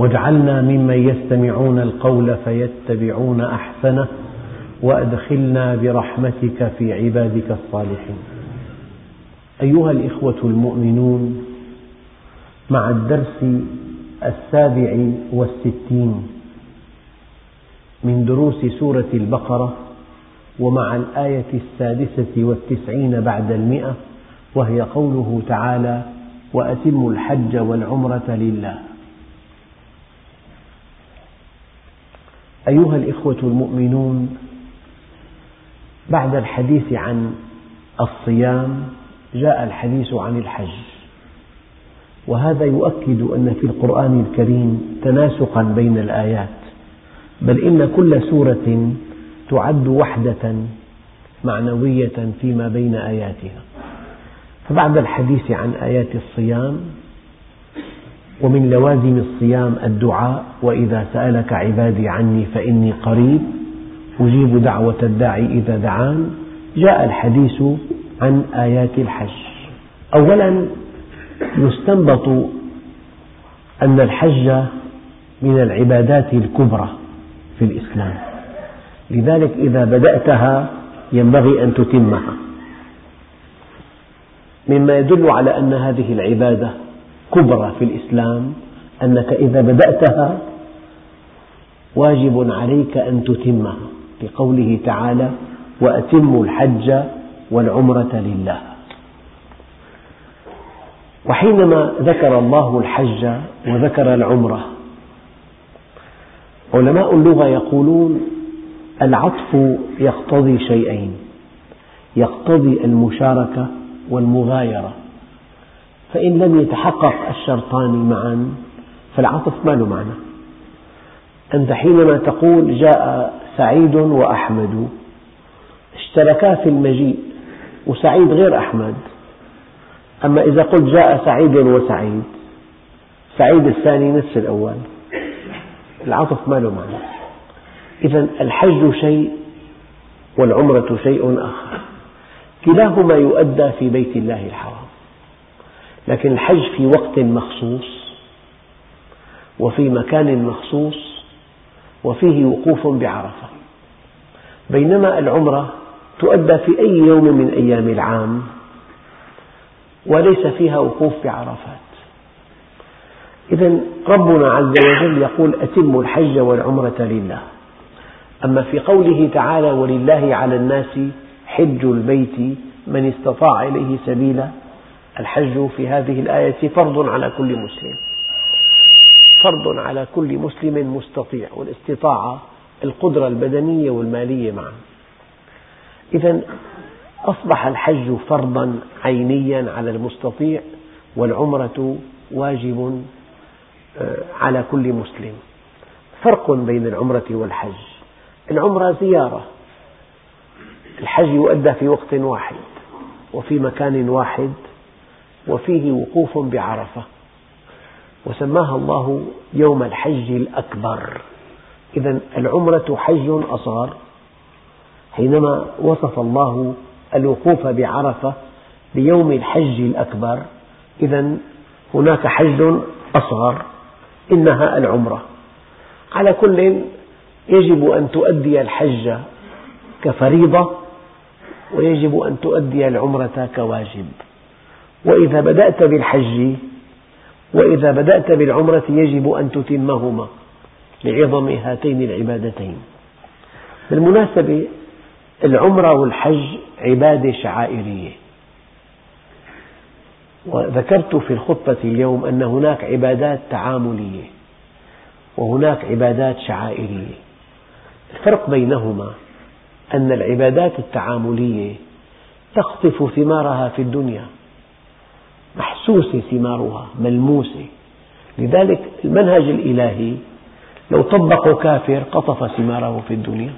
واجعلنا ممن يستمعون القول فيتبعون أحسنه وأدخلنا برحمتك في عبادك الصالحين. أيها الإخوة المؤمنون مع الدرس السابع والستين من دروس سورة البقرة ومع الآية السادسة والتسعين بعد المئة وهي قوله تعالى وأتموا الحج والعمرة لله. أيها الإخوة المؤمنون بعد الحديث عن الصيام جاء الحديث عن الحج. وهذا يؤكد أن في القرآن الكريم تناسقا بين الآيات بل إن كل سورة تعد وحدة معنوية فيما بين آياتها. فبعد الحديث عن آيات الصيام ومن لوازم الصيام الدعاء وإذا سألك عبادي عني فإني قريب أجيب دعوة الداعي إذا دعان. جاء الحديث عن آيات الحج. أولا يستنبط أن الحج من العبادات الكبرى في الإسلام. لذلك إذا بدأتها ينبغي أن تتمها. مما يدل على أن هذه العبادة كبرى في الإسلام أنك إذا بدأتها واجب عليك أن تتمها بقوله تعالى وأتموا الحج والعمرة لله. وحينما ذكر الله الحج وذكر العمرة علماء اللغة يقولون العطف يقتضي شيئين يقتضي المشاركة والمغايرة. فإن لم يتحقق الشرطان معا فالعطف ما له معنى. أنت حينما تقول جاء سعيد وأحمد اشتركا في المجيء وسعيد غير أحمد. أما إذا قلت جاء سعيد وسعيد سعيد الثاني نفس الأول. العطف ما له معنى. إذا الحج شيء والعمرة شيء آخر. كلاهما يؤدى في بيت الله الحرام. لكن الحج في وقت مخصوص وفي مكان مخصوص وفيه وقوف بعرفة. بينما العمرة تؤدى في أي يوم من أيام العام وليس فيها وقوف بعرفات. إذا ربنا عز وجل يقول أتموا الحج والعمرة لله. أما في قوله تعالى ولله على الناس حج البيت من استطاع إليه سبيلا الحج في هذه الآية فرض على كل مسلم. فرض على كل مسلم مستطيع والاستطاعة القدرة البدنية والمالية معا. إذا أصبح الحج فرضا عينيا على المستطيع والعمرة واجب آه، على كل مسلم. فرق بين العمرة والحج. العمرة زيارة. الحج يؤدى في وقت واحد وفي مكان واحد وفيه وقوف بعرفة. وسماها الله يوم الحج الأكبر. إذا العمرة حج أصغر. حينما وصف الله الوقوف بعرفة بيوم الحج الأكبر إذا هناك حج أصغر إنها العمرة. على كل يجب أن تؤدي الحج كفريضة ويجب أن تؤدي العمرة كواجب. وإذا بدأت بالحج وإذا بدأت بالعمرة يجب أن تتمهما لعظم هاتين العبادتين. بالمناسبة العمرة والحج عبادة شعائرية. وذكرت في الخطبة اليوم أن هناك عبادات تعاملية وهناك عبادات شعائرية. الفرق بينهما أن العبادات التعاملية تقطف ثمارها في الدنيا. محسوسة ثمارها ملموسة لذلك المنهج الإلهي لو طبقه كافر قطف ثماره في الدنيا.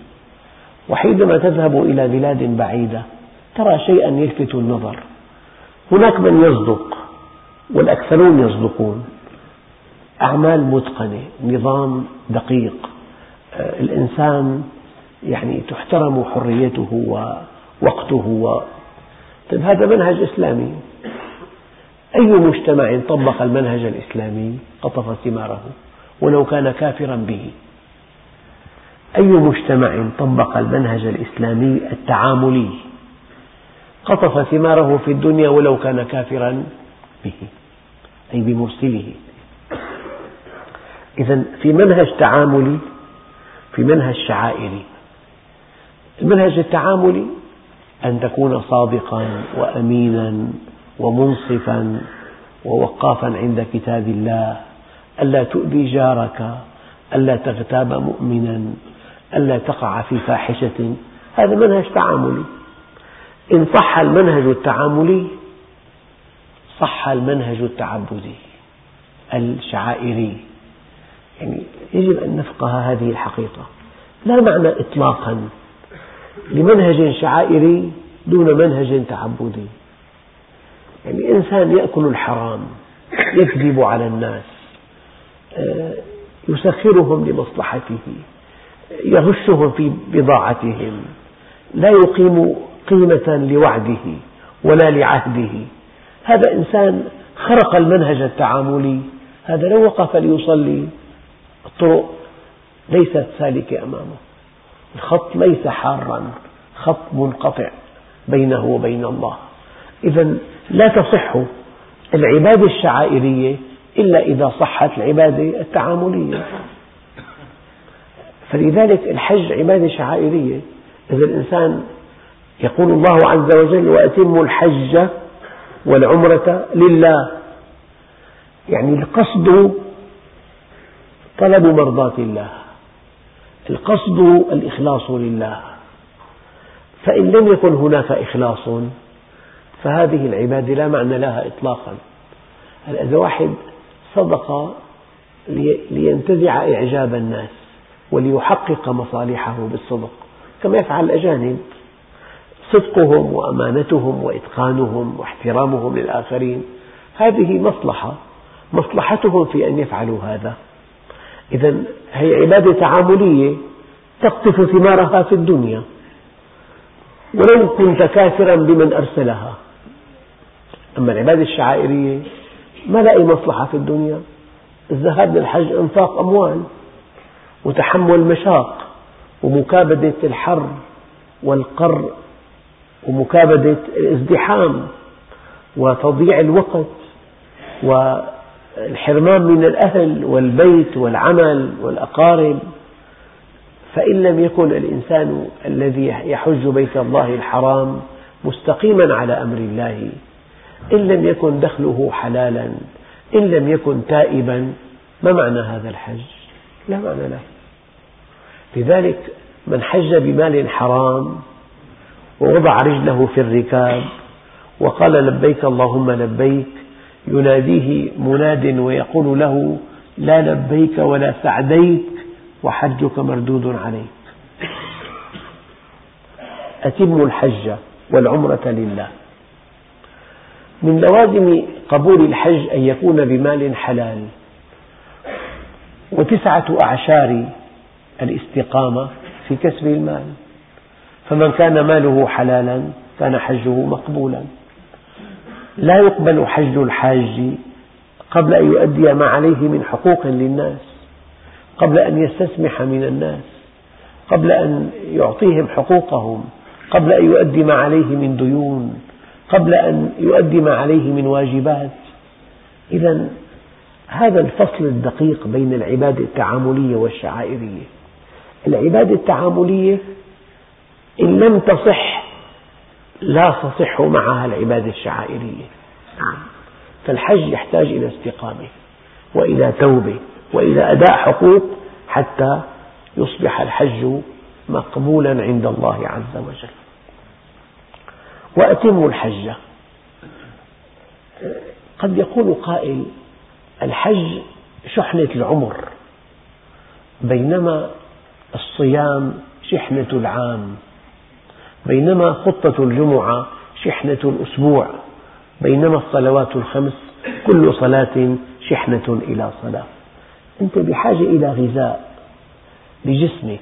وحينما تذهب إلى بلاد بعيدة ترى شيئا يلفت النظر. هناك من يصدق والأكثرون يصدقون. أعمال متقنة نظام دقيق. آه، الإنسان يعني تحترم حريته ووقته و... طيب هذا منهج إسلامي. أي مجتمع طبق المنهج الإسلامي قطف ثماره ولو كان كافرا به؟ أي مجتمع طبق المنهج الإسلامي التعاملي قطف ثماره في الدنيا ولو كان كافرا به؟ أي بمرسله. إذا في منهج تعاملي في منهج شعائري. المنهج التعاملي أن تكون صادقا وأمينا ومنصفا ووقافا عند كتاب الله ألا تؤذي جارك ألا تغتاب مؤمنا ألا تقع في فاحشة. هذا منهج تعاملي. إن صح المنهج التعاملي صح المنهج التعبدي الشعائري. يعني يجب أن نفقه هذه الحقيقة. لا معنى إطلاقا لمنهج شعائري دون منهج تعبدي. يعني إنسان يأكل الحرام يكذب على الناس آه، يسخرهم لمصلحته يغشهم في بضاعتهم لا يقيم قيمة لوعده ولا لعهده. هذا إنسان خرق المنهج التعاملي هذا لو وقف ليصلي الطرق ليست سالكة أمامه. الخط ليس حارا خط منقطع بينه وبين الله. إذا لا تصح العبادة الشعائرية إلا إذا صحت العبادة التعاملية. فلذلك الحج عبادة شعائرية. إذا الإنسان يقول الله عز وجل وأتموا الحج والعمرة لله. يعني القصد طلب مرضاة الله. القصد الإخلاص لله. فإن لم يكن هناك إخلاص فهذه العبادة لا معنى لها إطلاقا. إذا واحد صدق لينتزع إعجاب الناس وليحقق مصالحه بالصدق كما يفعل الأجانب. صدقهم وأمانتهم وإتقانهم واحترامهم للآخرين هذه مصلحة مصلحتهم في أن يفعلوا هذا. إذا هي عبادة تعاملية تقطف ثمارها في الدنيا. ولو كنت كافرا بمن أرسلها. أما العبادة الشعائرية ما لقي مصلحة في الدنيا. الذهاب للحج إنفاق أموال وتحمل مشاق ومكابدة الحر والقر ومكابدة الازدحام وتضييع الوقت والحرمان من الأهل والبيت والعمل والأقارب. فإن لم يكن الإنسان الذي يحج بيت الله الحرام مستقيما على أمر الله إن لم يكن دخله حلالا إن لم يكن تائبا ما معنى هذا الحج؟ لا معنى له. لذلك من حج بمال حرام ووضع رجله في الركاب وقال لبيك اللهم لبيك يناديه مناد ويقول له لا لبيك ولا سعديك وحجك مردود عليك. أتم الحج والعمرة لله. من لوازم قبول الحج أن يكون بمال حلال. وتسعة أعشار الاستقامة في كسب المال. فمن كان ماله حلالا كان حجه مقبولا. لا يقبل حج الحاج قبل أن يؤدي ما عليه من حقوق للناس قبل أن يستسمح من الناس قبل أن يعطيهم حقوقهم قبل أن يؤدي ما عليه من ديون قبل أن يؤدي ما عليه من واجبات. إذا هذا الفصل الدقيق بين العبادة التعاملية والشعائرية. العبادة التعاملية إن لم تصح لا تصح معها العبادة الشعائرية. نعم. فالحج يحتاج إلى استقامة وإلى توبة وإلى أداء حقوق حتى يصبح الحج مقبولا عند الله عز وجل. وأتموا الحج. قد يقول قائل الحج شحنة العمر بينما الصيام شحنة العام بينما خطة الجمعة شحنة الأسبوع بينما الصلوات الخمس كل صلاة شحنة إلى صلاة. أنت بحاجة إلى غذاء لجسمك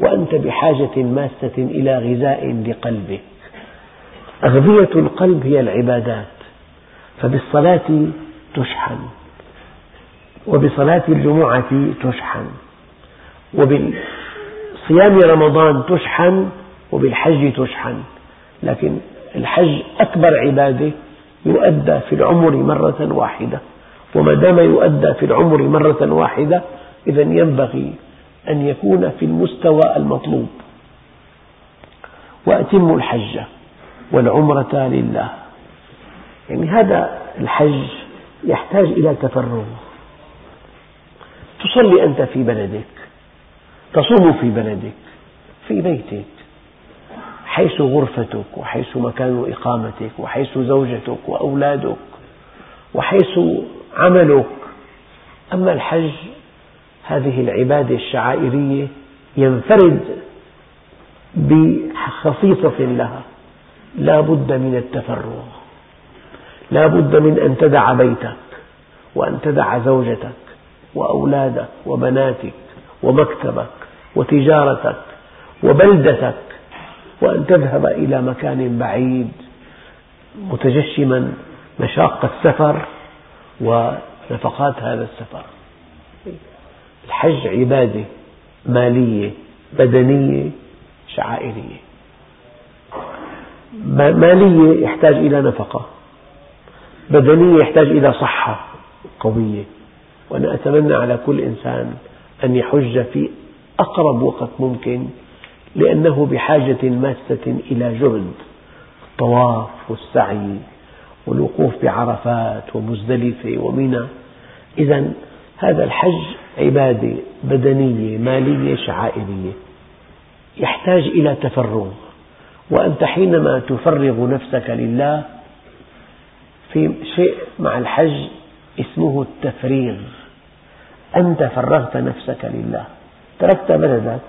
وأنت بحاجة ماسة إلى غذاء لقلبك. أغذية القلب هي العبادات فبالصلاة تشحن وبصلاة الجمعة تشحن وبصيام رمضان تشحن وبالحج تشحن. لكن الحج أكبر عبادة يؤدى في العمر مرة واحدة وما دام يؤدى في العمر مرة واحدة إذا ينبغي أن يكون في المستوى المطلوب. وأتموا الحج. والعمرة لله. يعني هذا الحج يحتاج إلى تفرغ تصلي أنت في بلدك تصوم في بلدك في بيتك حيث غرفتك وحيث مكان إقامتك وحيث زوجتك وأولادك وحيث عملك. أما الحج هذه العبادة الشعائرية ينفرد بخصيصة لها. لا بد من التفرغ. لا بد من أن تدع بيتك وأن تدع زوجتك وأولادك وبناتك ومكتبك وتجارتك وبلدتك وأن تذهب إلى مكان بعيد متجشما مشاق السفر ونفقات هذا السفر. الحج عبادة مالية بدنية شعائرية. مالية يحتاج إلى نفقة. بدنية يحتاج إلى صحة قوية. وأنا أتمنى على كل إنسان أن يحج في أقرب وقت ممكن لأنه بحاجة ماسة إلى جهد. الطواف والسعي والوقوف بعرفات ومزدلفة ومنى. إذا هذا الحج عبادة بدنية مالية شعائرية. يحتاج إلى تفرغ. وأنت حينما تفرغ نفسك لله في شيء مع الحج اسمه التفريغ. أنت فرغت نفسك لله. تركت بلدك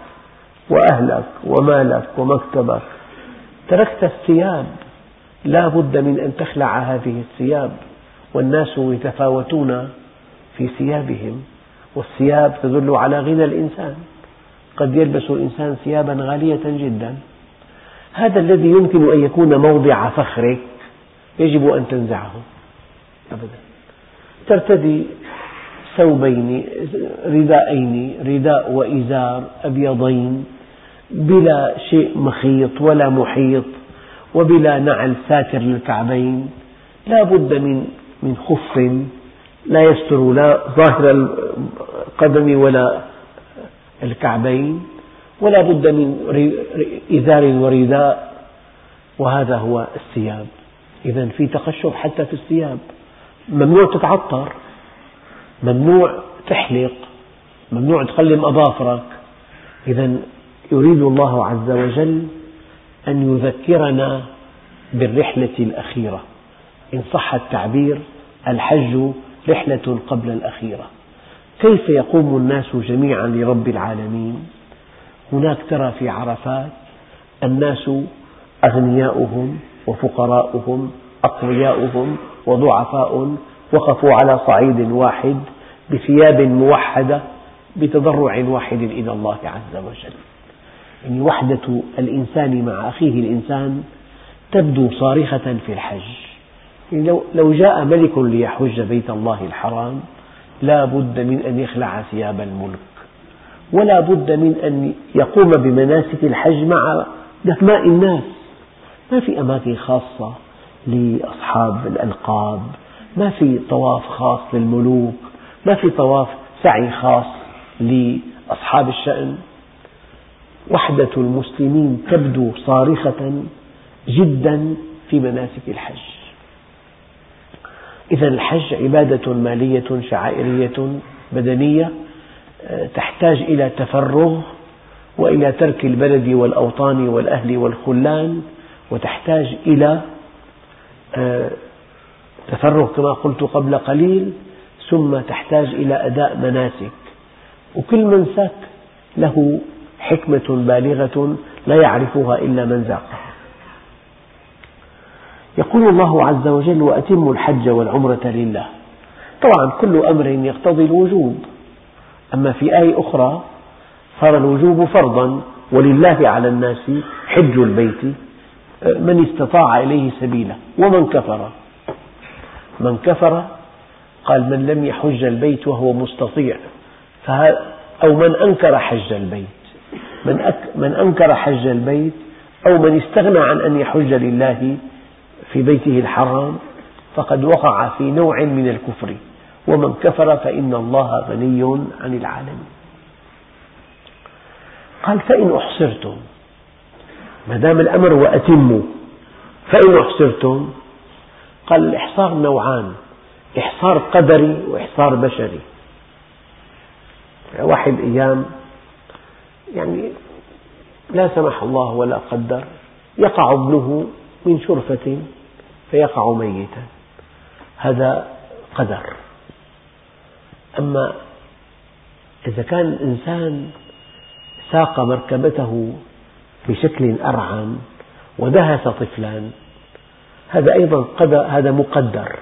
وأهلك ومالك ومكتبك. تركت الثياب. لا بد من أن تخلع هذه الثياب. والناس يتفاوتون في ثيابهم. والثياب تدل على غنى الإنسان. قد يلبس الإنسان ثيابا غالية جدا. هذا الذي يمكن أن يكون موضع فخرك يجب أن تنزعه. أبدا. ترتدي ثوبين رداءين رداء وإزار أبيضين بلا شيء مخيط ولا محيط وبلا نعل ساتر للكعبين. لا بد من من خف لا يستر لا ظاهر القدم ولا الكعبين. ولا بد من إزار ورداء وهذا هو الثياب. إذا في تقشف حتى في الثياب. ممنوع تتعطر ممنوع تحلق ممنوع تقلم أظافرك. إذا يريد الله عز وجل أن يذكرنا بالرحلة الأخيرة. إن صح التعبير الحج رحلة قبل الأخيرة. كيف يقوم الناس جميعا لرب العالمين؟ هناك ترى في عرفات الناس أغنياؤهم وفقراؤهم أقوياؤهم وضعفاء وقفوا على صعيد واحد بثياب موحدة بتضرع واحد إلى الله عز وجل. يعني وحدة الإنسان مع أخيه الإنسان تبدو صارخة في الحج. يعني لو جاء ملك ليحج بيت الله الحرام لا بد من أن يخلع ثياب الملك. ولا بد من أن يقوم بمناسك الحج مع دفماء الناس؟ ما في أماكن خاصة لأصحاب الألقاب ما في طواف خاص للملوك ما في طواف سعي خاص لأصحاب الشأن. وحدة المسلمين تبدو صارخة جدا في مناسك الحج. إذا الحج عبادة مالية شعائرية بدنية تحتاج إلى تفرغ وإلى ترك البلد والأوطان والأهل والخلان وتحتاج إلى آه، تفرغ كما قلت قبل قليل ثم تحتاج إلى أداء مناسك. وكل منسك له حكمة بالغة لا يعرفها إلا من ذاقها. يقول الله عز وجل وأتموا الحج والعمرة لله. طبعا كل أمر يقتضي الوجوب أما في آية أخرى صار الوجوب فرضا ولله على الناس حج البيت من استطاع إليه سبيلا ومن كفر. من كفر قال من لم يحج البيت وهو مستطيع أو من أنكر حج البيت. من, من أنكر حج البيت أو من استغنى عن أن يحج لله في بيته الحرام فقد وقع في نوع من الكفر. ومن كفر فإن الله غني عن العالمين. قال فإن أحصرتم ما دام الأمر وأتموا فإن أحصرتم قال الإحصار نوعان إحصار قدري وإحصار بشري. واحد أيام يعني لا سمح الله ولا قدر يقع ابنه من شرفة فيقع ميتا. هذا قدر. أما إذا كان الإنسان ساق مركبته بشكل أرعن ودهس طفلا هذا أيضا قدر هذا مقدر.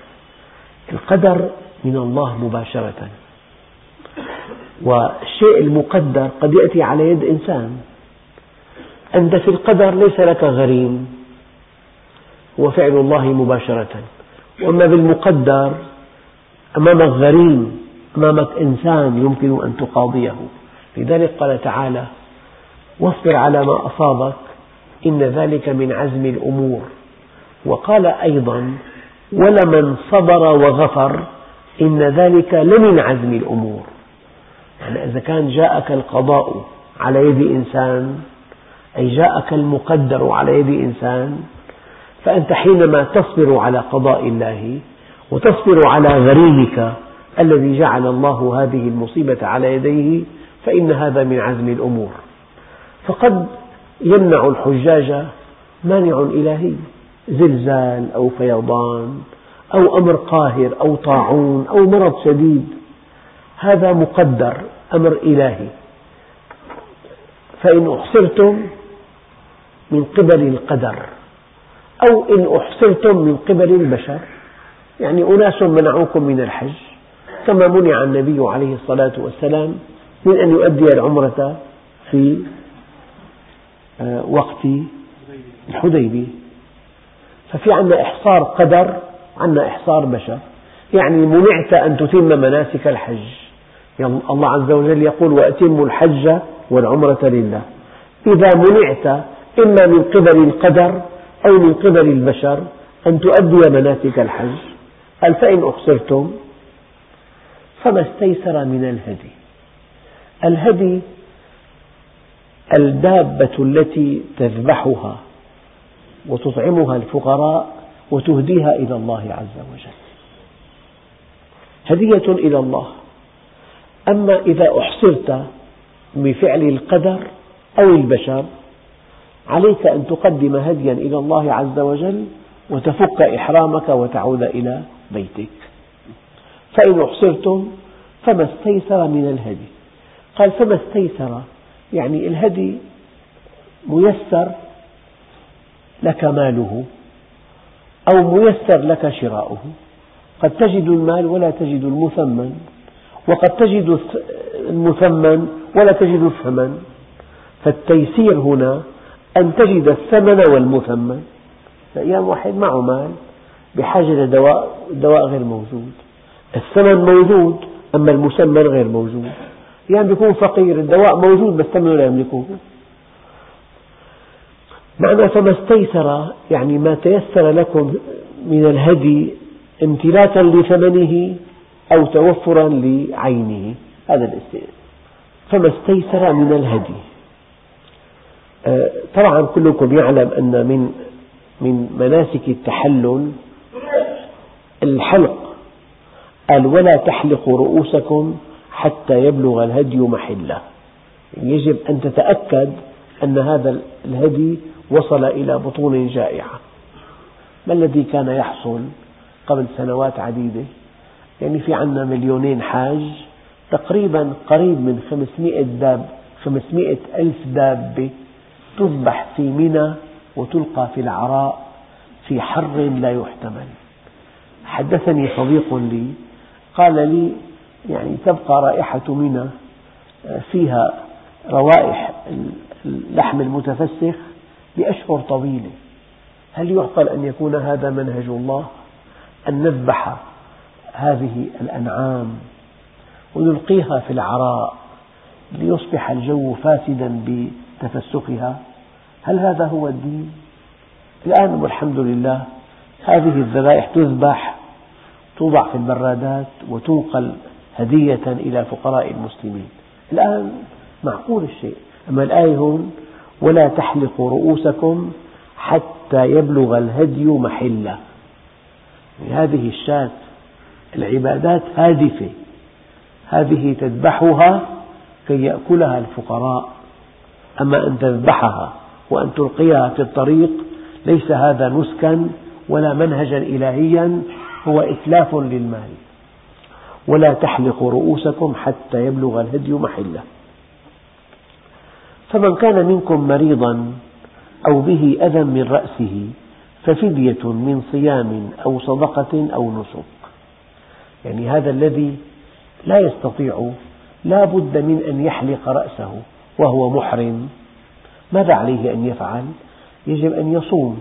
القدر من الله مباشرة. والشيء المقدر قد يأتي على يد إنسان. أنت في القدر ليس لك غريم. هو فعل الله مباشرة. وأما بالمقدر أمامك غريم أمامك إنسان يمكن أن تقاضيه. لذلك قال تعالى واصبر على ما أصابك إن ذلك من عزم الأمور. وقال أيضا ولمن صبر وغفر إن ذلك لمن عزم الأمور. يعني إذا كان جاءك القضاء على يد إنسان أي جاءك المقدر على يد إنسان فأنت حينما تصبر على قضاء الله وتصبر على غريمك الذي جعل الله هذه المصيبة على يديه فإن هذا من عزم الأمور. فقد يمنع الحجاج مانع إلهي زلزال أو فيضان أو أمر قاهر أو طاعون أو مرض شديد. هذا مقدر أمر إلهي. فإن أحصرتم من قبل القدر أو إن أحصرتم من قبل البشر يعني أناس منعوكم من الحج. كما منع النبي عليه الصلاة والسلام من أن يؤدي العمرة في آه، وقت الحديبية. ففي عندنا إحصار قدر عندنا إحصار بشر. يعني منعت أن تتم مناسك الحج. الله عز وجل يقول وأتموا الحج والعمرة لله. إذا منعت إما من قبل القدر أو من قبل البشر أن تؤدي مناسك الحج. قال فإن أحصرتم فما استيسر من الهدي. الهدي الدابة التي تذبحها وتطعمها الفقراء وتهديها إلى الله عز وجل. هدية إلى الله. أما إذا أحصرت بفعل القدر أو البشر عليك أن تقدم هديا إلى الله عز وجل وتفك إحرامك وتعود إلى بيتك. فإن أحصرتم فما استيسر من الهدي. قال فما استيسر؟ يعني الهدي ميسر لك ماله أو ميسر لك شراؤه. قد تجد المال ولا تجد المثمن وقد تجد المثمن ولا تجد الثمن. فالتيسير هنا أن تجد الثمن والمثمن. أيام واحد معه مال بحاجة لدواء الدواء غير موجود. الثمن موجود أما المسمى غير موجود. يعني بيكون فقير الدواء موجود بس ثمنه لا يملكه. معنى فما استيسر يعني ما تيسر لكم من الهدي امتلاكا لثمنه أو توفرا لعينه. هذا الاستئناس فما استيسر من الهدي. آه، طبعا كلكم يعلم أن من من مناسك التحلل الحلق. قال ولا تحلقوا رؤوسكم حتى يبلغ الهدي محلة. يجب أن تتأكد أن هذا الهدي وصل إلى بطون جائعة. ما الذي كان يحصل قبل سنوات عديدة؟ يعني في عنا مليونين حاج تقريبا قريب من 500 داب 500 ألف دابة تذبح في منى وتلقى في العراء في حر لا يحتمل. حدثني صديق لي قال لي يعني تبقى رائحة منى فيها روائح اللحم المتفسخ لأشهر طويلة. هل يعقل أن يكون هذا منهج الله؟ أن نذبح هذه الأنعام ونلقيها في العراء ليصبح الجو فاسدا بتفسخها؟ هل هذا هو الدين؟ الآن والحمد لله هذه الذبائح تذبح توضع في البرادات وتنقل هدية إلى فقراء المسلمين. الآن معقول الشيء. أما الآية هون ولا تحلقوا رؤوسكم حتى يبلغ الهدي محلة. هذه الشاة العبادات هادفة. هذه تذبحها كي يأكلها الفقراء. أما أن تذبحها وأن تلقيها في الطريق ليس هذا نسكا ولا منهجا إلهيا هو إتلاف للمال. ولا تحلقوا رؤوسكم حتى يبلغ الهدي محله. فمن كان منكم مريضا أو به أذى من رأسه ففدية من صيام أو صدقة أو نسك. يعني هذا الذي لا يستطيع لا بد من أن يحلق رأسه وهو محرم. ماذا عليه أن يفعل؟ يجب أن يصوم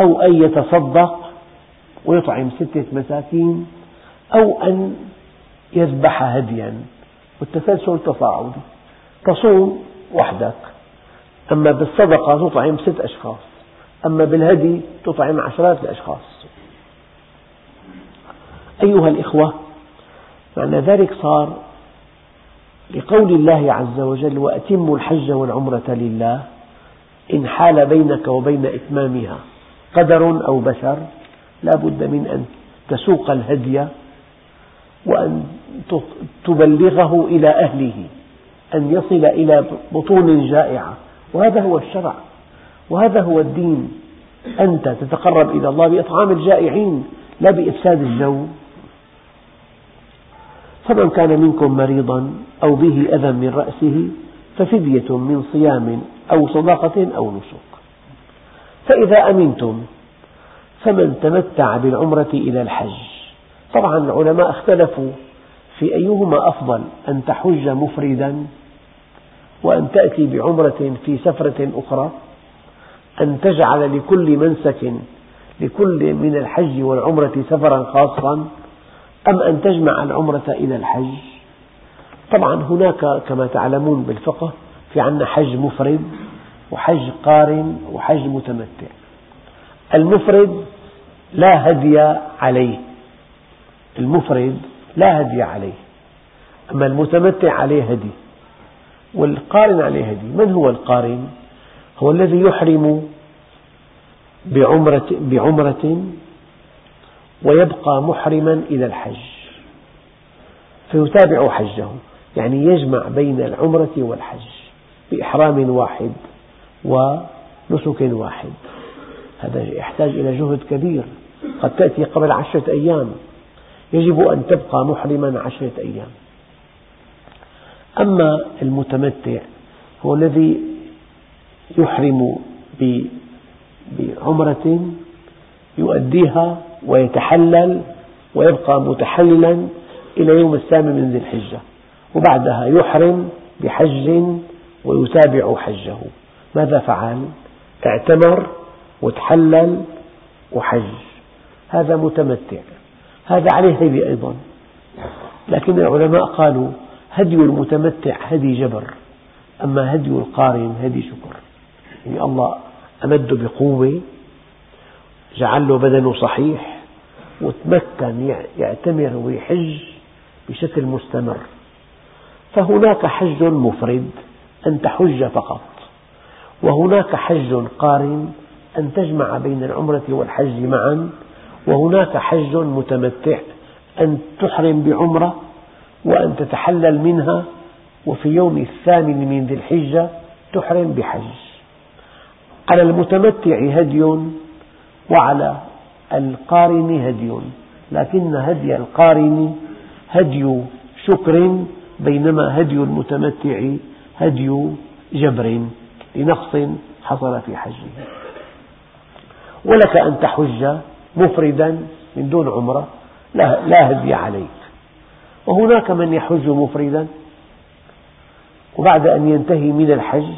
أو أن يتصدق ويطعم ستة مساكين أو أن يذبح هديا. والتسلسل تصاعدي تصوم وحدك. أما بالصدقة تطعم ست أشخاص. أما بالهدي تطعم عشرات الأشخاص. أيها الإخوة معنى ذلك صار لقول الله عز وجل وأتموا الحج والعمرة لله إن حال بينك وبين إتمامها قدر أو بشر. لا بد من أن تسوق الهدي وأن تبلغه إلى أهله أن يصل إلى بطون جائعة. وهذا هو الشرع وهذا هو الدين. أنت تتقرب إلى الله بإطعام الجائعين لا بإفساد الجو. فمن كان منكم مريضا أو به أذى من رأسه ففدية من صيام أو صدقة أو نسك. فإذا أمنتم فمن تمتع بالعمرة إلى الحج. طبعا العلماء اختلفوا في أيهما أفضل أن تحج مفردا وأن تأتي بعمرة في سفرة أخرى أن تجعل لكل منسك لكل من الحج والعمرة سفرا خاصا أم أن تجمع العمرة إلى الحج. طبعا هناك كما تعلمون بالفقه في عنا حج مفرد وحج قارن وحج متمتع. المفرد لا هدي عليه. المفرد لا هدي عليه. أما المتمتع عليه هدي. والقارن عليه هدي. من هو القارن؟ هو الذي يحرم بعمرة, بعمرة ويبقى محرما إلى الحج. فيتابع حجه. يعني يجمع بين العمرة والحج بإحرام واحد ونسك واحد. هذا يحتاج إلى جهد كبير. قد تأتي قبل عشرة أيام. يجب أن تبقى محرما عشرة أيام. أما المتمتع هو الذي يحرم بعمرة يؤديها ويتحلل ويبقى متحللا إلى يوم الثامن من ذي الحجة. وبعدها يحرم بحج ويتابع حجه. ماذا فعل؟ اعتمر وتحلل وحج هذا متمتع. هذا عليه هدي أيضا. لكن العلماء قالوا هدي المتمتع هدي جبر. أما هدي القارن هدي شكر. يعني الله أمده بقوة جعل له بدنه صحيح وتمكن يعتمر ويحج بشكل مستمر. فهناك حج مفرد أن تحج فقط. وهناك حج قارن أن تجمع بين العمرة والحج معا وهناك حج متمتع أن تحرم بعمرة وأن تتحلل منها وفي يوم الثامن من ذي الحجة تحرم بحج. على المتمتع هدي وعلى القارن هدي لكن هدي القارن هدي شكر بينما هدي المتمتع هدي جبر لنقص حصل في حجه. ولك أن تحج مفردا من دون عمرة. لا هدي عليك. وهناك من يحج مفردا وبعد أن ينتهي من الحج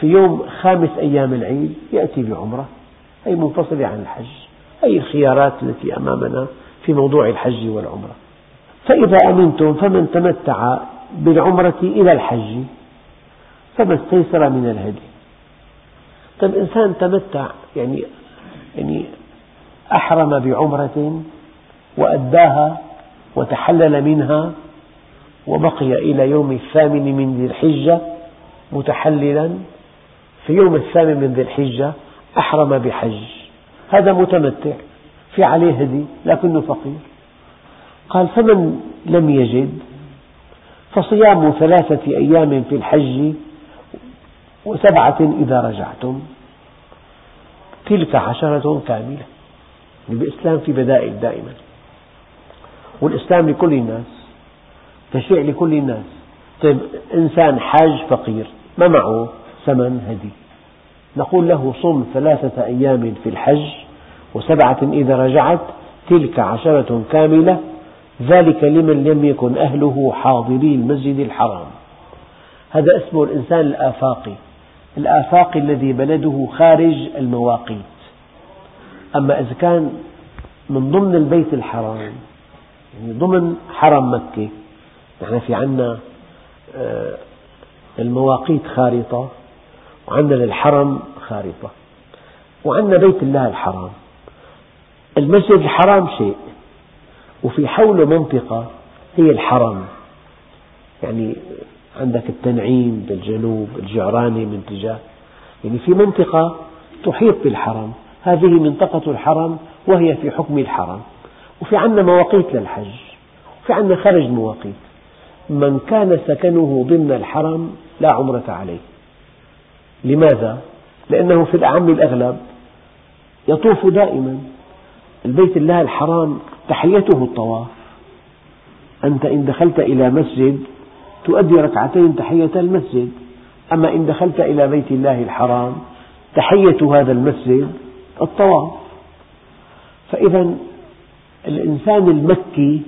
في يوم خامس أيام العيد يأتي بعمرة هي منفصلة عن الحج هي الخيارات التي أمامنا في موضوع الحج والعمرة. فإذا أمنتم فمن تمتع بالعمرة إلى الحج فما استيسر من الهدي. طيب إنسان تمتع يعني يعني أحرم بعمرة وأداها وتحلل منها وبقي إلى يوم الثامن من ذي الحجة متحللا. في يوم الثامن من ذي الحجة أحرم بحج. هذا متمتع في عليه هدي لكنه فقير. قال فمن لم يجد فصيام ثلاثة أيام في الحج وسبعة إذا رجعتم. تلك عشرة كاملة. بالإسلام في بدائل دائما. والإسلام لكل الناس تشريع لكل الناس. طيب إنسان حاج فقير ما معه؟ ثمن هدي. نقول له صم ثلاثة أيام في الحج وسبعة إذا رجعت تلك عشرة كاملة. ذلك لمن لم يكن أهله حاضري المسجد الحرام. هذا اسمه الإنسان الآفاقي. الآفاقي الذي بلده خارج المواقيت. أما إذا كان من ضمن البيت الحرام يعني ضمن حرم مكة نحن في عنا آه، المواقيت خارطة وعندنا للحرم خارطة وعندنا بيت الله الحرام. المسجد الحرام شيء وفي حوله منطقة هي الحرم. يعني عندك التنعيم بالجنوب الجعراني من تجاه. يعني في منطقة تحيط بالحرم. هذه منطقة الحرم وهي في حكم الحرم. وفي عندنا مواقيت للحج. وفي عندنا خارج مواقيت. من كان سكنه ضمن الحرم لا عمرة عليه. لماذا؟ لأنه في الأعم الأغلب يطوف دائما. البيت الله الحرام تحيته الطواف. أنت إن دخلت إلى مسجد تؤدي ركعتين تحية المسجد. أما إن دخلت إلى بيت الله الحرام تحية هذا المسجد الطواف. فإذا الإنسان المكي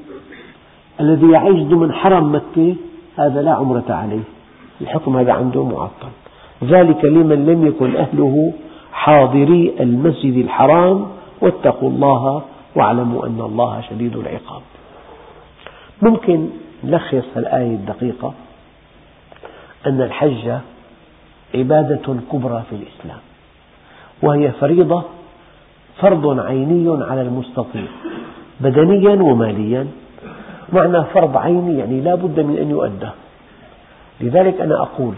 الذي يعيش ضمن حرم مكة هذا لا عمرة عليه. الحكم هذا عنده معطل. ذلك لمن لم يكن أهله حاضري المسجد الحرام واتقوا الله واعلموا أن الله شديد العقاب. ممكن نلخص الآية الدقيقة أن الحج عبادة كبرى في الإسلام وهي فريضة فرض عيني على المستطيع بدنيا وماليا. معنى فرض عيني يعني لا بد من أن يؤدى. لذلك أنا أقول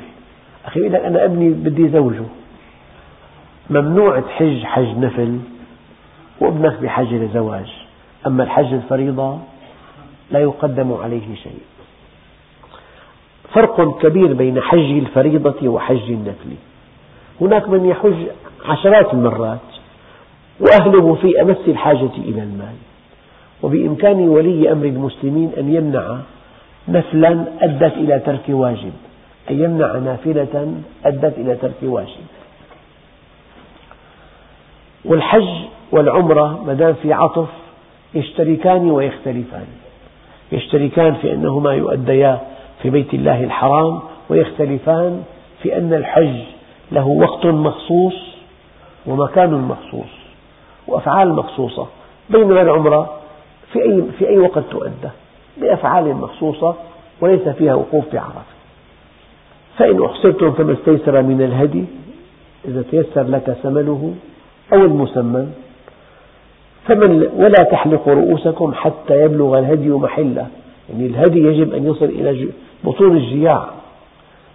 أخي يقول لك أنا أبني بدي زوجه ممنوع تحج حج نفل وابنك بحاجة لزواج. أما الحج الفريضة لا يقدم عليه شيء. فرق كبير بين حج الفريضة وحج النفل. هناك من يحج عشرات المرات وأهله في أمس الحاجة إلى المال. وبإمكان ولي أمر المسلمين أن يمنع نفلا أدت إلى ترك واجب أن يمنع نافلة أدت إلى ترك واجب. والحج والعمرة ما دام في عطف يشتركان ويختلفان. يشتركان في أنهما يؤديا في بيت الله الحرام ويختلفان في أن الحج له وقت مخصوص ومكان مخصوص وأفعال مخصوصة. بينما العمرة في أي, في أي وقت تؤدى؟ بأفعال مخصوصة وليس فيها وقوف بعرفة فإن أحصرتم فما استيسر من الهدي إذا تيسر لك ثمنه أو المسمن فمن ولا تحلقوا رؤوسكم حتى يبلغ الهدي محله. يعني الهدي يجب أن يصل إلى بطون الجياع.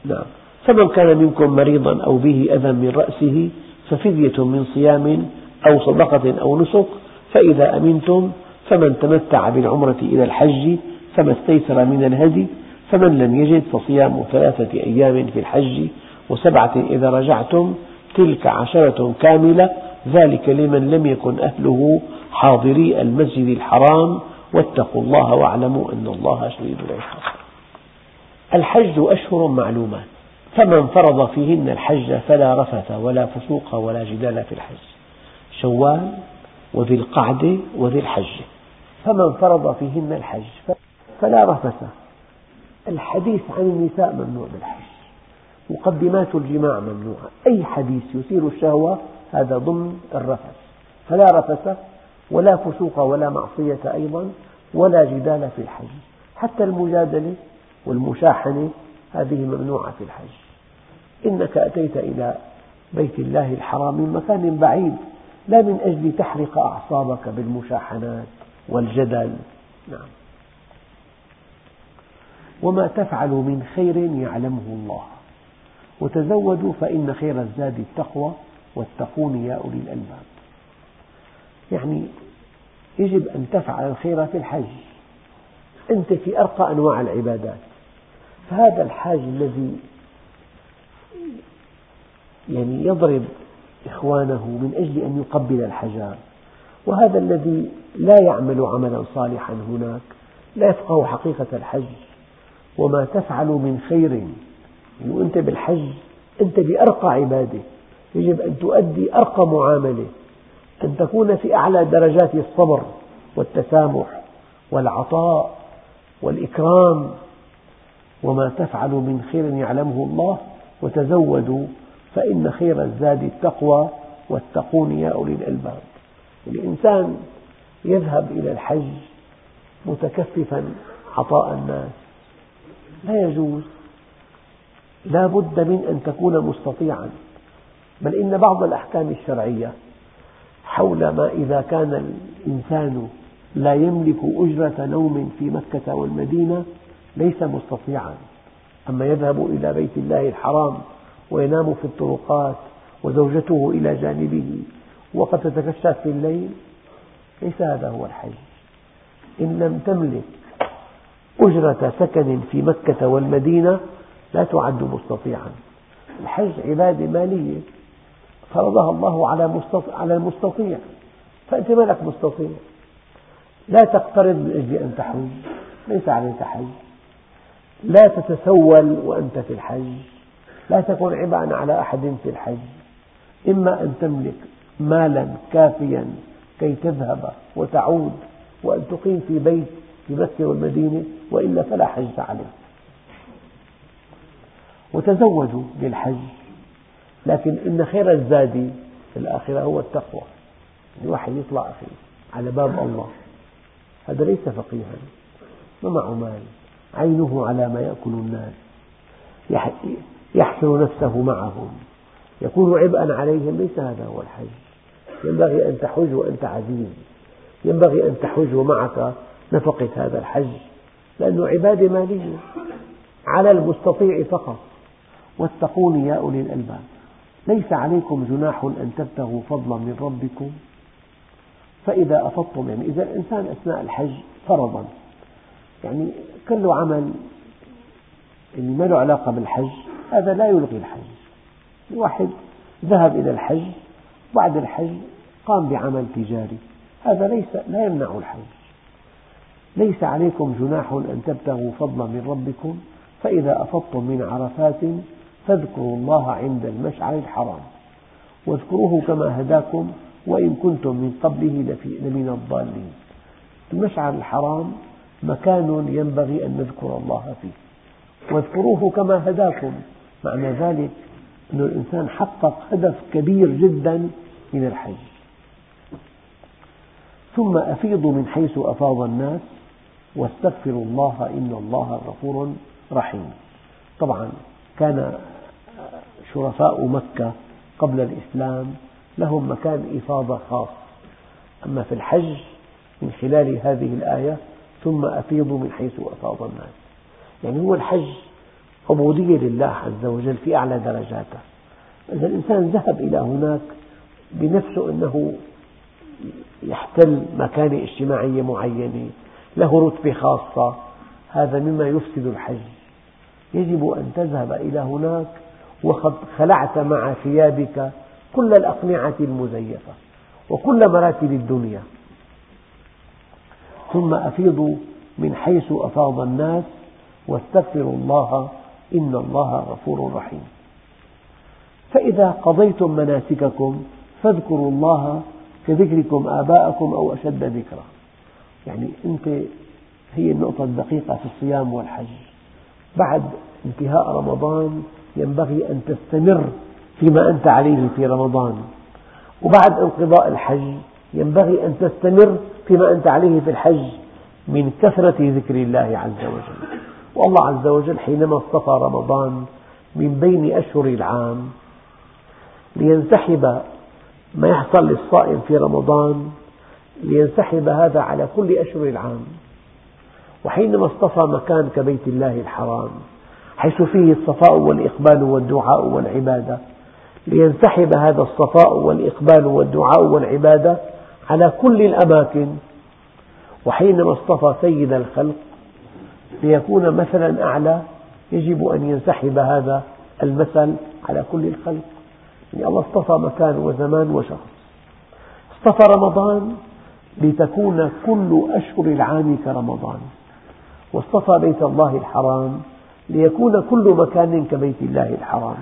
نعم. فمن كان منكم مريضا أو به أذى من رأسه ففدية من صيام أو صدقة أو نسك. فإذا أمنتم فمن تمتع بالعمرة إلى الحج فما استيسر من الهدي. فمن لم يجد فصيام ثلاثة أيام في الحج وسبعة إذا رجعتم تلك عشرة كاملة. ذلك لمن لم يكن أهله حاضري المسجد الحرام واتقوا الله واعلموا أن الله شديد العقاب. الحج أشهر معلومات فمن فرض فيهن الحج فلا رفث ولا فسوق ولا جدال في الحج. شوال وذي القعدة وذي الحجة فمن فرض فيهن الحج فلا رفث. الحديث عن النساء ممنوع بالحج. مقدمات الجماع ممنوعة. أي حديث يثير الشهوة هذا ضمن الرفث. فلا رفث ولا فسوق ولا معصية أيضا ولا جدال في الحج. حتى المجادلة والمشاحنة هذه ممنوعة في الحج. إنك أتيت إلى بيت الله الحرام من مكان بعيد لا من أجل تحرق أعصابك بالمشاحنات والجدل. نعم. وما تفعل من خير يعلمه الله. وتزودوا فإن خير الزاد التقوى. واتقون يا أولي الألباب. يعني يجب أن تفعل الخير في الحج. أنت في أرقى أنواع العبادات. فهذا الحاج الذي يعني يضرب إخوانه من أجل أن يقبل الحجر وهذا الذي لا يعمل عملا صالحا هناك. لا يفقه حقيقة الحج. وما تفعل من خير. يعني وأنت بالحج أنت بأرقى عبادة. يجب أن تؤدي أرقى معاملة أن تكون في أعلى درجات الصبر والتسامح والعطاء والإكرام وما تفعل من خير يعلمه الله وتزودوا فإن خير الزاد التقوى واتقون يا أولي الألباب. الإنسان يذهب إلى الحج متكففا عطاء الناس. لا يجوز. لا بد من أن تكون مستطيعا. بل إن بعض الأحكام الشرعية حول ما إذا كان الإنسان لا يملك أجرة نوم في مكة والمدينة ليس مستطيعا. أما يذهب إلى بيت الله الحرام وينام في الطرقات وزوجته إلى جانبه وقد تتكشف في الليل ليس هذا هو الحج إن لم تملك أجرة سكن في مكة والمدينة لا تعد مستطيعا. الحج عبادة مالية. فرضها الله على المستطيع. فأنت ما لك مستطيع. لا تقترض من أجل أن تحج ليس عليك حج. لا تتسول وأنت في الحج. لا تكن عبئا على أحد في الحج. إما أن تملك مالا كافيا كي تذهب وتعود وأن تقيم في بيت في مكة والمدينة وإلا فلا حج عليك. وتزودوا للحج لكن إن خير الزاد في الآخرة هو التقوى. الواحد يطلع أخي على باب الله. هذا ليس فقيها. ما معه مال؟ عينه على ما يأكل الناس. يحشر نفسه معهم. يكون عبئا عليهم. ليس هذا هو الحج. ينبغي أن تحج وأنت عزيز. ينبغي أن تحج ومعك نفقة هذا الحج. لأنه عبادة مالية. على المستطيع فقط. واتقون يا أولي الألباب. ليس عليكم جناح أن تبتغوا فضلا من ربكم. فإذا أفضتم يعني إذا الإنسان أثناء الحج فرضا يعني كل عمل اللي ما له علاقة بالحج هذا لا يلغي الحج. الواحد ذهب إلى الحج بعد الحج قام بعمل تجاري هذا ليس لا يمنع الحج. ليس عليكم جناح أن تبتغوا فضلا من ربكم. فإذا أفضتم من عرفات فاذكروا الله عند المشعر الحرام. واذكروه كما هداكم وإن كنتم من قبله لمن الضالين. المشعر الحرام مكان ينبغي أن نذكر الله فيه. واذكروه كما هداكم. معنى ذلك أن الإنسان حقق هدف كبير جدا من الحج ثم أفيضوا من حيث أفاض الناس. واستغفروا الله إن الله غفور رحيم. طبعا كان شرفاء مكة قبل الإسلام لهم مكان إفاضة خاص. أما في الحج من خلال هذه الآية ثم أفيضوا من حيث أفاض الناس. يعني هو الحج عبودية لله عز وجل في أعلى درجاته. إذا الإنسان ذهب إلى هناك بنفسه أنه يحتل مكانة اجتماعية معينة له رتبة خاصة هذا مما يفسد الحج. يجب أن تذهب إلى هناك وقد خلعت مع ثيابك كل الأقنعة المزيفة وكل مراتب الدنيا. ثم أفيضوا من حيث أفاض الناس واستغفروا الله إن الله غفور رحيم. فإذا قضيتم مناسككم فاذكروا الله كذكركم آباءكم أو أشد ذكرا. يعني أنت هي النقطة الدقيقة في الصيام والحج. بعد انتهاء رمضان ينبغي أن تستمر فيما أنت عليه في رمضان. وبعد انقضاء الحج ينبغي أن تستمر فيما أنت عليه في الحج من كثرة ذكر الله عز وجل. والله عز وجل حينما اصطفى رمضان من بين أشهر العام لينسحب ما يحصل للصائم في رمضان لينسحب هذا على كل أشهر العام. وحينما اصطفى مكان كبيت الله الحرام حيث فيه الصفاء والإقبال والدعاء والعبادة. لينسحب هذا الصفاء والإقبال والدعاء والعبادة على كل الأماكن. وحينما اصطفى سيد الخلق ليكون مثلا أعلى يجب أن ينسحب هذا المثل على كل الخلق. يعني الله اصطفى مكان وزمان وشخص. اصطفى رمضان لتكون كل أشهر العام كرمضان. واصطفى بيت الله الحرام ليكون كل مكان كبيت الله الحرام.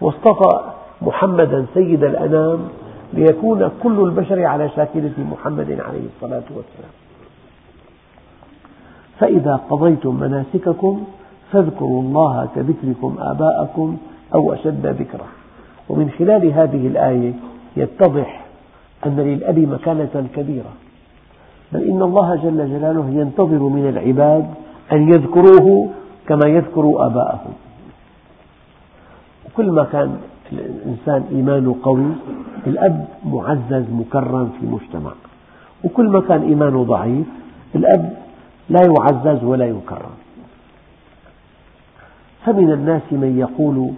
واصطفى محمدا سيد الأنام ليكون كل البشر على شاكلة محمد عليه الصلاة والسلام. فإذا قضيتم مناسككم فاذكروا الله كذكركم آباءكم أو أشد ذكرا ومن خلال هذه الآية يتضح أن للأب مكانة كبيرة. بل إن الله جل جلاله ينتظر من العباد أن يذكروه كما يذكر آباءهم. وكل ما كان الإنسان إيمانه قوي الأب معزز مكرم في المجتمع. وكل ما كان إيمانه ضعيف الأب لا يعزز ولا يكرم. فمن الناس من يقول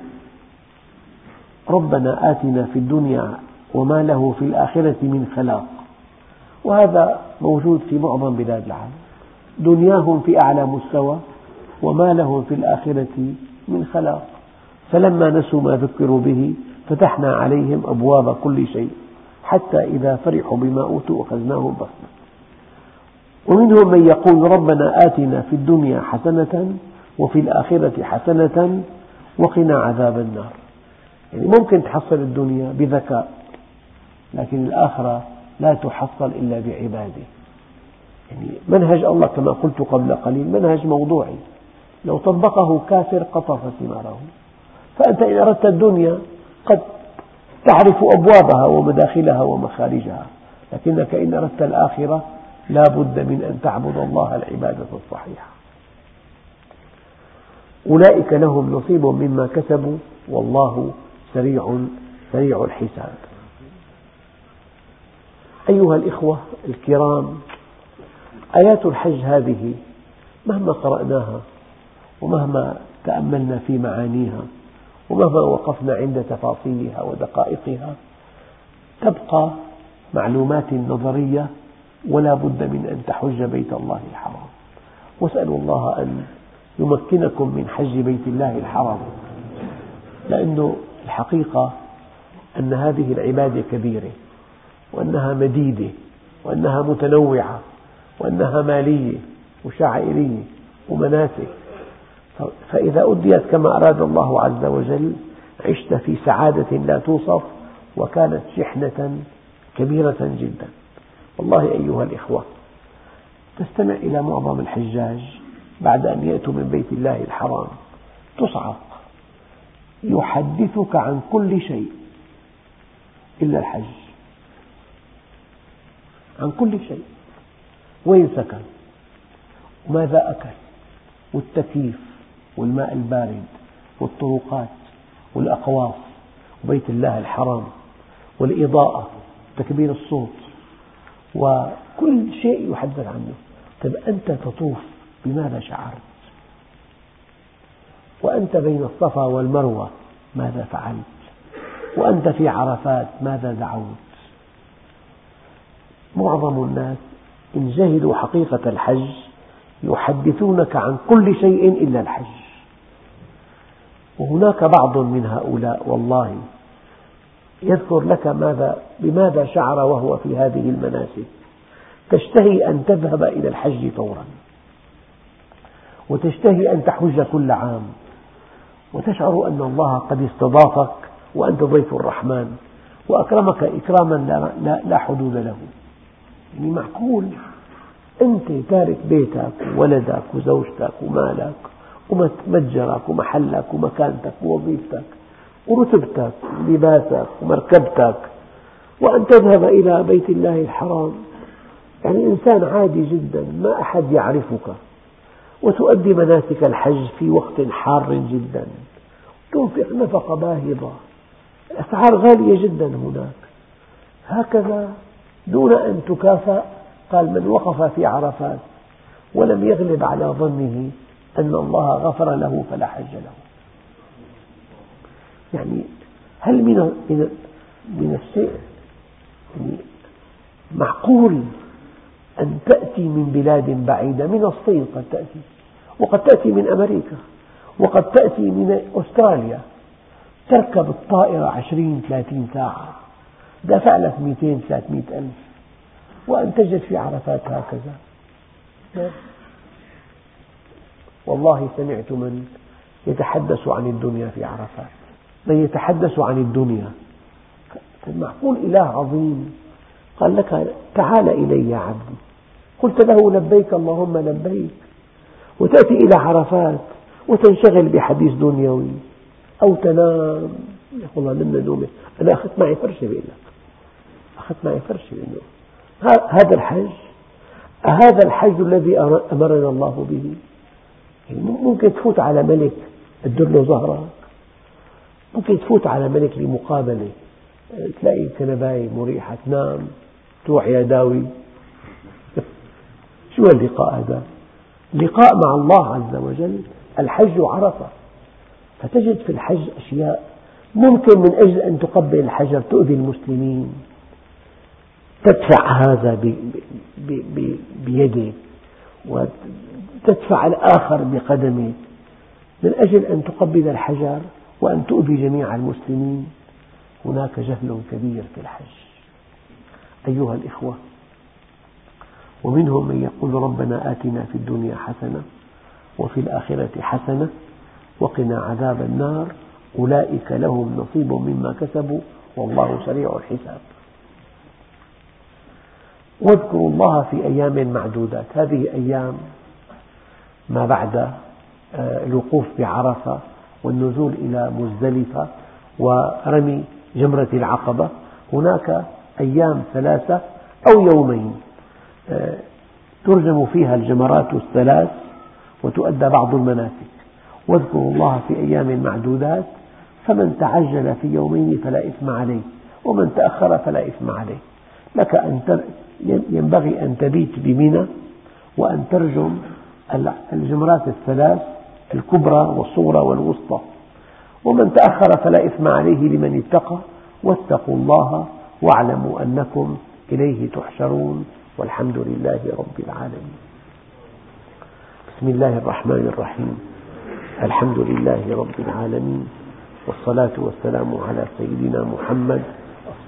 ربنا آتنا في الدنيا وما له في الآخرة من خلاق. وهذا موجود في معظم بلاد العالم. دنياهم في أعلى مستوى وما لهم في الآخرة من خلاق. فلما نسوا ما ذكروا به فتحنا عليهم أبواب كل شيء حتى إذا فرحوا بما أوتوا أخذناهم بغتة ومنهم من يقول ربنا آتنا في الدنيا حسنة وفي الآخرة حسنة وقنا عذاب النار. يعني ممكن تحصل الدنيا بذكاء لكن الآخرة لا تحصل إلا بعبادة. يعني منهج الله كما قلت قبل قليل منهج موضوعي. لو طبقه كافر قطف ثماره. فأنت إن أردت الدنيا قد تعرف أبوابها ومداخلها ومخارجها لكنك إن أردت الآخرة لا بد من أن تعبد الله العبادة الصحيحة. أولئك لهم نصيب مما كسبوا والله سريع سريع الحساب. أيها الإخوة الكرام آيات الحج هذه مهما قرأناها ومهما تأملنا في معانيها ومهما وقفنا عند تفاصيلها ودقائقها تبقى معلومات نظرية ولا بد من أن تحج بيت الله الحرام. واسألوا الله أن يمكنكم من حج بيت الله الحرام لأنه الحقيقة أن هذه العبادة كبيرة وأنها مديدة وأنها متنوعة وأنها مالية وشعائرية ومناسك فإذا أديت كما أراد الله عز وجل عشت في سعادة لا توصف وكانت شحنة كبيرة جدا. والله أيها الإخوة تستمع إلى معظم الحجاج بعد أن يأتوا من بيت الله الحرام. تصعق. يحدثك عن كل شيء إلا الحج. عن كل شيء. وين سكن؟ وماذا أكل؟ والتكييف. والماء البارد والطرقات والأقواس وبيت الله الحرام والإضاءة تكبير الصوت وكل شيء يحدث عنه. طيب أنت تطوف بماذا شعرت؟ وأنت بين الصفا والمروة ماذا فعلت؟ وأنت في عرفات ماذا دعوت؟ معظم الناس إن جهلوا حقيقة الحج يحدثونك عن كل شيء إلا الحج. وهناك بعض من هؤلاء والله يذكر لك ماذا بماذا شعر وهو في هذه المناسك. تشتهي أن تذهب إلى الحج فورا وتشتهي أن تحج كل عام وتشعر أن الله قد استضافك وأنت ضيف الرحمن وأكرمك إكراما لا حدود له. يعني معقول. أنت تارك بيتك وولدك وزوجتك ومالك ومتجرك ومحلك ومكانتك ووظيفتك ورتبتك ولباسك ومركبتك. وأن تذهب إلى بيت الله الحرام. يعني إنسان عادي جدا ما أحد يعرفك. وتؤدي مناسك الحج في وقت حار جدا. تنفق نفقة باهظة. الأسعار غالية جدا هناك. هكذا دون أن تكافأ. قال من وقف في عرفات ولم يغلب على ظنه أن الله غفر له فلا حج له. يعني هل من من من الشيء يعني معقول أن تأتي من بلاد بعيدة؟ من الصين قد تأتي وقد تأتي من أمريكا وقد تأتي من أستراليا. تركب الطائرة عشرين ثلاثين ساعة دافع لك مئتين ثلاثمئة ألف وأن تجد في عرفات هكذا. والله سمعت من يتحدث عن الدنيا في عرفات. من يتحدث عن الدنيا. معقول إله عظيم. قال لك تعال إلي يا عبدي. قلت له لبيك اللهم لبيك. وتأتي إلى عرفات وتنشغل بحديث دنيوي. أو تنام. يقول الله نمنا نومة أنا أخذت معي فرشة بيقول لك. أخذت معي فرشة إنه هذا الحج. هذا الحج الذي أمرنا الله به. ممكن تفوت على ملك تدر له ظهرك ممكن تفوت على ملك لمقابلة. تلاقي كنباية مريحة تنام تروح يا داوي. شو اللقاء هذا؟ لقاء مع الله عز وجل الحج عرفة. فتجد في الحج أشياء ممكن من أجل أن تقبل الحجر تؤذي المسلمين. تدفع هذا بيدك. وتدفع الآخر بقدمك من أجل أن تقبل الحجر وأن تؤذي جميع المسلمين. هناك جهل كبير في الحج. أيها الإخوة ومنهم من يقول ربنا آتنا في الدنيا حسنة وفي الآخرة حسنة وقنا عذاب النار. أولئك لهم نصيب مما كسبوا والله سريع الحساب. واذكروا الله في أيام معدودات. هذه أيام ما بعد آه، الوقوف بعرفة والنزول إلى مزدلفة ورمي جمرة العقبة. هناك أيام ثلاثة أو يومين آه، ترجم فيها الجمرات الثلاث وتؤدى بعض المناسك. واذكروا الله في أيام معدودات فمن تعجل في يومين فلا إثم عليه ومن تأخر فلا إثم عليه. لك أن ينبغي أن تبيت بمنى وأن ترجم الجمرات الثلاث الكبرى والصغرى والوسطى. ومن تأخر فلا إثم عليه لمن اتقى واتقوا الله واعلموا أنكم إليه تحشرون والحمد لله رب العالمين. بسم الله الرحمن الرحيم. الحمد لله رب العالمين والصلاة والسلام على سيدنا محمد